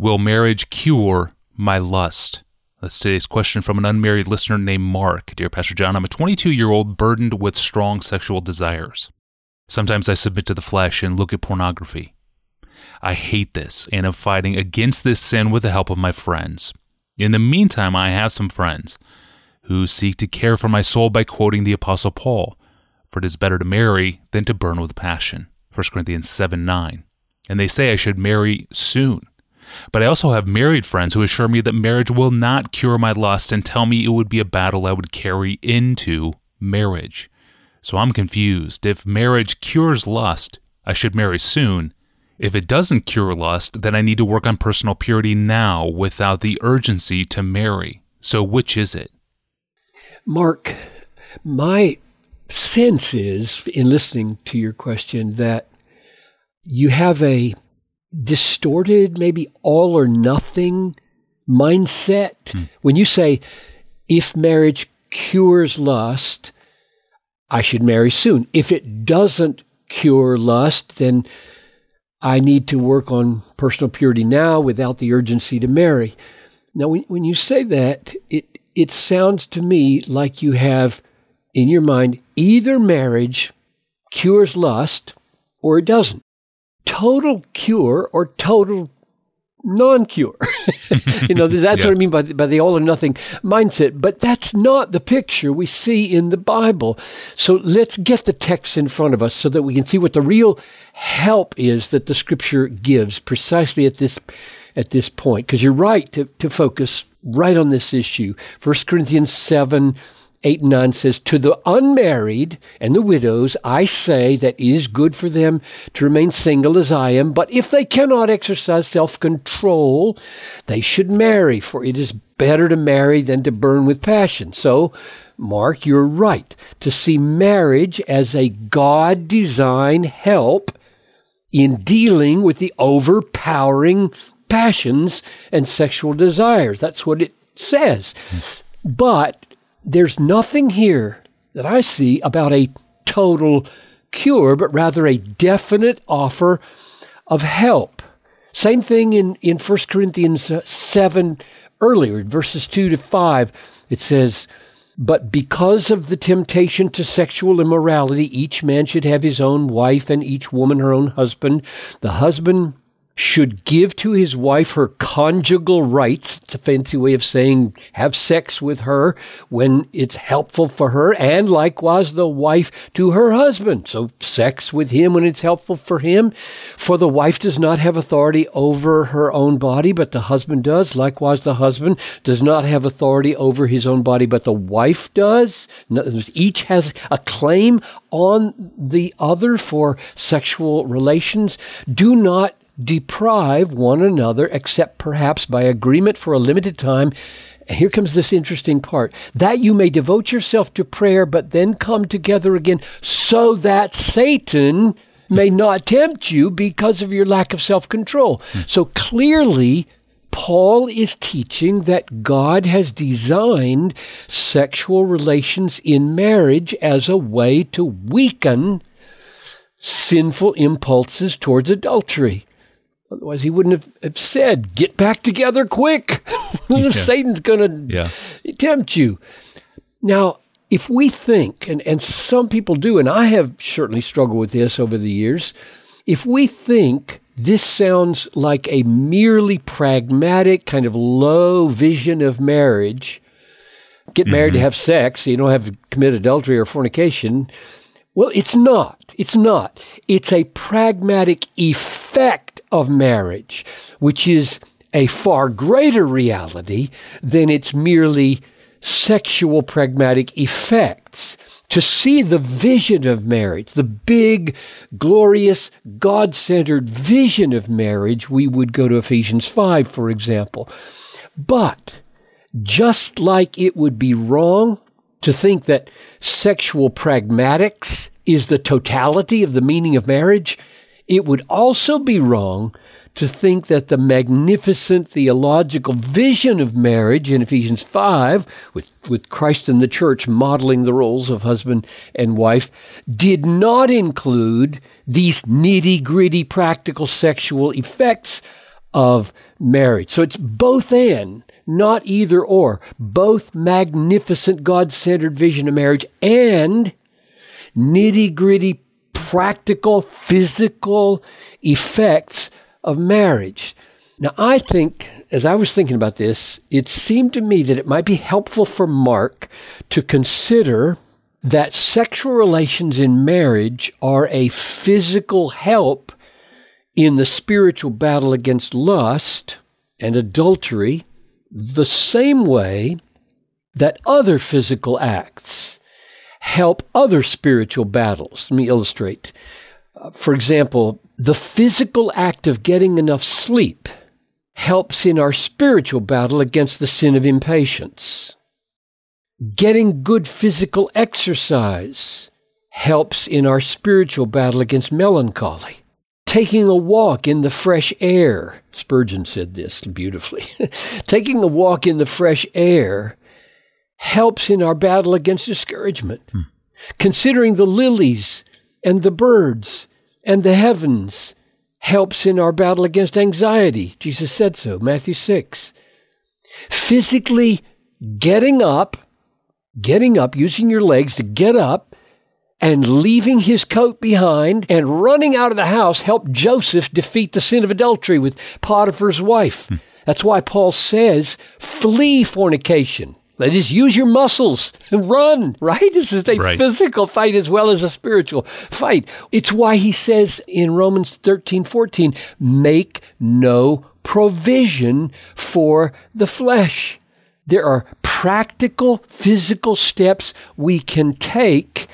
Will marriage cure my lust? That's today's question from an unmarried listener named Mark. Dear Pastor John, I'm a 22 year old burdened with strong sexual desires. Sometimes I submit to the flesh and look at pornography. I hate this and am fighting against this sin with the help of my friends. In the meantime, I have some friends who seek to care for my soul by quoting the Apostle Paul For it is better to marry than to burn with passion. 1 Corinthians 7 9. And they say I should marry soon. But I also have married friends who assure me that marriage will not cure my lust and tell me it would be a battle I would carry into marriage. So I'm confused. If marriage cures lust, I should marry soon. If it doesn't cure lust, then I need to work on personal purity now without the urgency to marry. So which is it? Mark, my sense is, in listening to your question, that you have a distorted, maybe all or nothing mindset. Hmm. When you say, if marriage cures lust, I should marry soon. If it doesn't cure lust, then I need to work on personal purity now without the urgency to marry. Now, when, when you say that, it, it sounds to me like you have in your mind either marriage cures lust or it doesn't total cure or total non-cure. you know, that's yeah. what I mean by the, by the all or nothing mindset. But that's not the picture we see in the Bible. So let's get the text in front of us so that we can see what the real help is that the Scripture gives precisely at this at this point. Because you're right to, to focus right on this issue. First Corinthians seven 8 and 9 says, To the unmarried and the widows, I say that it is good for them to remain single as I am, but if they cannot exercise self control, they should marry, for it is better to marry than to burn with passion. So, Mark, you're right to see marriage as a God designed help in dealing with the overpowering passions and sexual desires. That's what it says. But there's nothing here that I see about a total cure, but rather a definite offer of help. Same thing in, in 1 Corinthians uh, 7 earlier, verses 2 to 5. It says, But because of the temptation to sexual immorality, each man should have his own wife and each woman her own husband. The husband should give to his wife her conjugal rights. It's a fancy way of saying have sex with her when it's helpful for her, and likewise the wife to her husband. So sex with him when it's helpful for him. For the wife does not have authority over her own body, but the husband does. Likewise, the husband does not have authority over his own body, but the wife does. Each has a claim on the other for sexual relations. Do not deprive one another except perhaps by agreement for a limited time. Here comes this interesting part that you may devote yourself to prayer, but then come together again so that Satan may not tempt you because of your lack of self control. Hmm. So clearly, Paul is teaching that God has designed sexual relations in marriage as a way to weaken sinful impulses towards adultery. Otherwise, he wouldn't have, have said, Get back together quick. yeah. Satan's going to yeah. tempt you. Now, if we think, and, and some people do, and I have certainly struggled with this over the years, if we think this sounds like a merely pragmatic, kind of low vision of marriage, get married mm-hmm. to have sex, so you don't have to commit adultery or fornication. Well, it's not. It's not. It's a pragmatic effect of marriage, which is a far greater reality than its merely sexual pragmatic effects. To see the vision of marriage, the big, glorious, God centered vision of marriage, we would go to Ephesians 5, for example. But just like it would be wrong to think that sexual pragmatics is the totality of the meaning of marriage, it would also be wrong to think that the magnificent theological vision of marriage in Ephesians 5, with, with Christ and the church modeling the roles of husband and wife, did not include these nitty gritty practical sexual effects of marriage. So it's both and, not either or. Both magnificent God centered vision of marriage and nitty gritty, practical, physical effects of marriage. Now, I think, as I was thinking about this, it seemed to me that it might be helpful for Mark to consider that sexual relations in marriage are a physical help in the spiritual battle against lust and adultery, the same way that other physical acts help other spiritual battles. Let me illustrate. Uh, for example, the physical act of getting enough sleep helps in our spiritual battle against the sin of impatience. Getting good physical exercise helps in our spiritual battle against melancholy. Taking a walk in the fresh air, Spurgeon said this beautifully. Taking a walk in the fresh air helps in our battle against discouragement. Hmm. Considering the lilies and the birds and the heavens helps in our battle against anxiety. Jesus said so, Matthew 6. Physically getting up, getting up, using your legs to get up and leaving his coat behind and running out of the house helped Joseph defeat the sin of adultery with Potiphar's wife. Hmm. That's why Paul says, flee fornication. That is, use your muscles and run, right? This is a right. physical fight as well as a spiritual fight. It's why he says in Romans 13, 14, make no provision for the flesh. There are practical physical steps we can take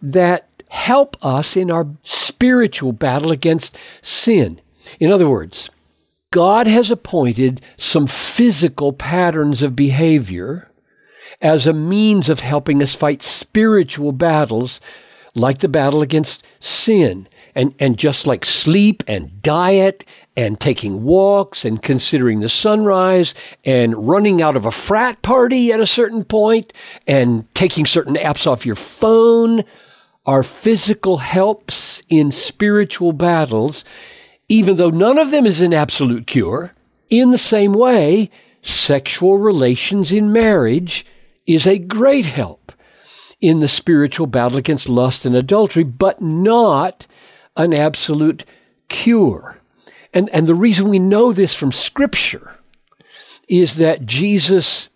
that help us in our spiritual battle against sin. In other words, God has appointed some physical patterns of behavior as a means of helping us fight spiritual battles like the battle against sin. And, and just like sleep and diet and taking walks and considering the sunrise and running out of a frat party at a certain point and taking certain apps off your phone are physical helps in spiritual battles, even though none of them is an absolute cure. In the same way, sexual relations in marriage is a great help in the spiritual battle against lust and adultery, but not an absolute cure. And, and the reason we know this from Scripture is that Jesus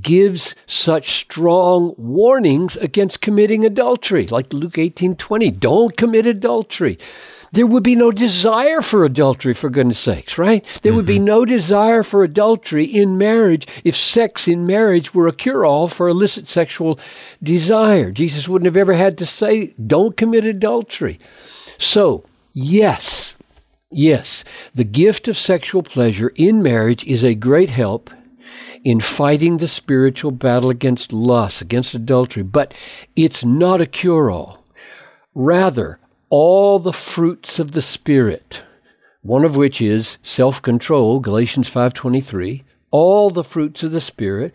gives such strong warnings against committing adultery, like Luke 18 20. Don't commit adultery there would be no desire for adultery, for goodness sakes, right? There mm-hmm. would be mm-hmm. no desire for adultery in marriage if sex in marriage were a cure all for illicit sexual desire. Jesus wouldn't have ever had to say, don't commit adultery. So, yes, yes, the gift of sexual pleasure in marriage is a great help in fighting the spiritual battle against lust, against adultery, but it's not a cure all. Rather, all the fruits of the spirit one of which is self-control galatians 5.23 all the fruits of the spirit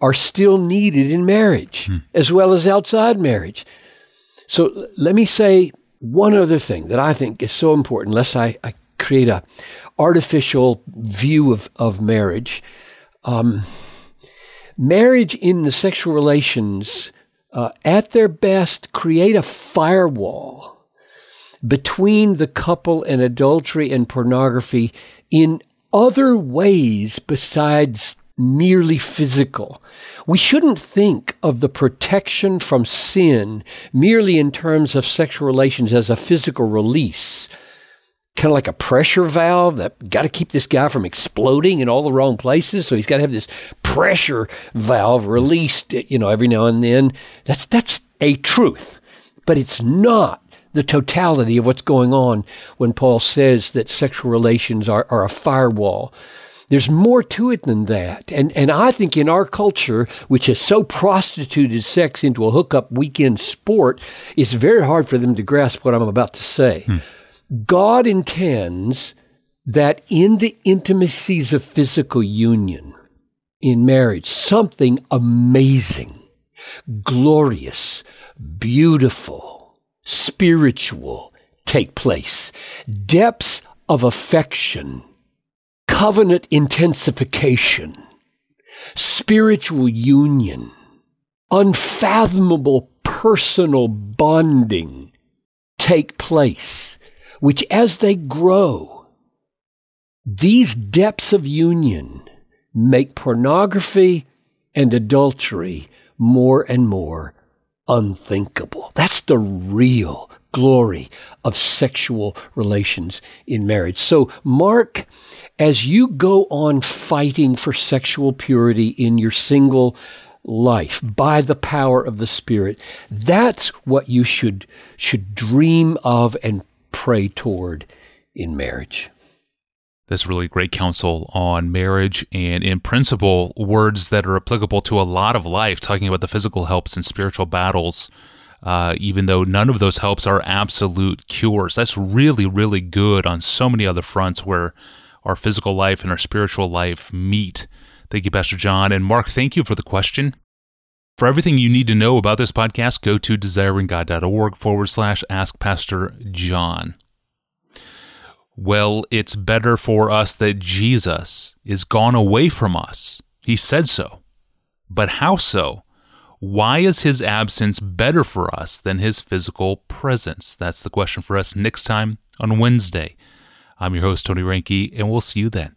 are still needed in marriage hmm. as well as outside marriage so let me say one other thing that i think is so important lest i, I create a artificial view of, of marriage um, marriage in the sexual relations uh, at their best create a firewall between the couple and adultery and pornography in other ways besides merely physical. We shouldn't think of the protection from sin merely in terms of sexual relations as a physical release. Kind of like a pressure valve that got to keep this guy from exploding in all the wrong places. So he's got to have this pressure valve released, you know, every now and then. That's, that's a truth, but it's not the totality of what's going on when Paul says that sexual relations are, are a firewall. There's more to it than that. And, and I think in our culture, which has so prostituted sex into a hookup weekend sport, it's very hard for them to grasp what I'm about to say. Hmm. God intends that in the intimacies of physical union, in marriage, something amazing, glorious, beautiful, spiritual take place, depths of affection covenant intensification, spiritual union, unfathomable personal bonding take place, which as they grow, these depths of union make pornography and adultery more and more unthinkable. That's the real glory of sexual relations in marriage. So, Mark, as you go on fighting for sexual purity in your single life by the power of the Spirit, that's what you should, should dream of and pray toward in marriage. That's really great counsel on marriage and, in principle, words that are applicable to a lot of life, talking about the physical helps and spiritual battles, uh, even though none of those helps are absolute cures. That's really, really good on so many other fronts where our physical life and our spiritual life meet. Thank you, Pastor John. And Mark, thank you for the question. For everything you need to know about this podcast, go to desiringgod.org forward slash ask Pastor John. Well, it's better for us that Jesus is gone away from us. He said so. But how so? Why is his absence better for us than his physical presence? That's the question for us next time on Wednesday. I'm your host, Tony Reinke, and we'll see you then.